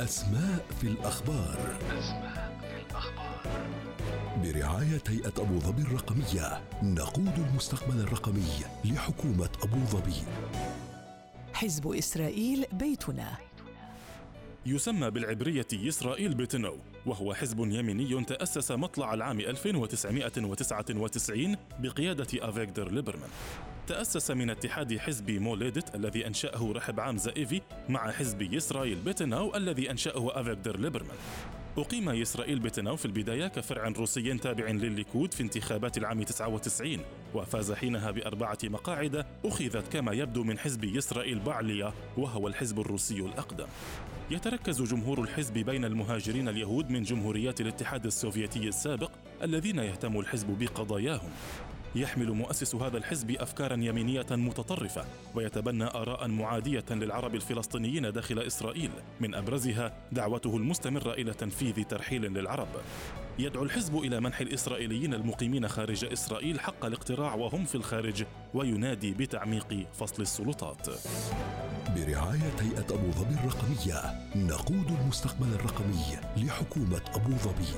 أسماء في الأخبار. أسماء في الأخبار برعاية هيئة أبو ظبي الرقمية نقود المستقبل الرقمي لحكومة أبو ظبي. حزب إسرائيل بيتنا. يسمى بالعبرية إسرائيل بيتنو وهو حزب يميني تأسس مطلع العام 1999 بقيادة أفيغدر ليبرمان. تأسس من اتحاد حزب موليدت الذي أنشأه رحب عام زائفي مع حزب إسرائيل بيتنا الذي أنشأه أفيغدور ليبرمان. أقيم إسرائيل بيتنا في البداية كفرع روسي تابع للليكود في انتخابات العام 99 وفاز حينها بأربعة مقاعد أخذت كما يبدو من حزب إسرائيل بعليا وهو الحزب الروسي الأقدم. يتركز جمهور الحزب بين المهاجرين اليهود من جمهوريات الاتحاد السوفيتي السابق الذين يهتم الحزب بقضاياهم. يحمل مؤسس هذا الحزب افكارا يمينية متطرفة ويتبنى اراء معادية للعرب الفلسطينيين داخل إسرائيل. من أبرزها دعوته المستمرة إلى تنفيذ ترحيل للعرب. يدعو الحزب إلى منح الإسرائيليين المقيمين خارج إسرائيل حق الاقتراع وهم في الخارج وينادي بتعميق فصل السلطات. برعاية هيئة أبو ظبي الرقمية نقود المستقبل الرقمي لحكومة أبو ظبي.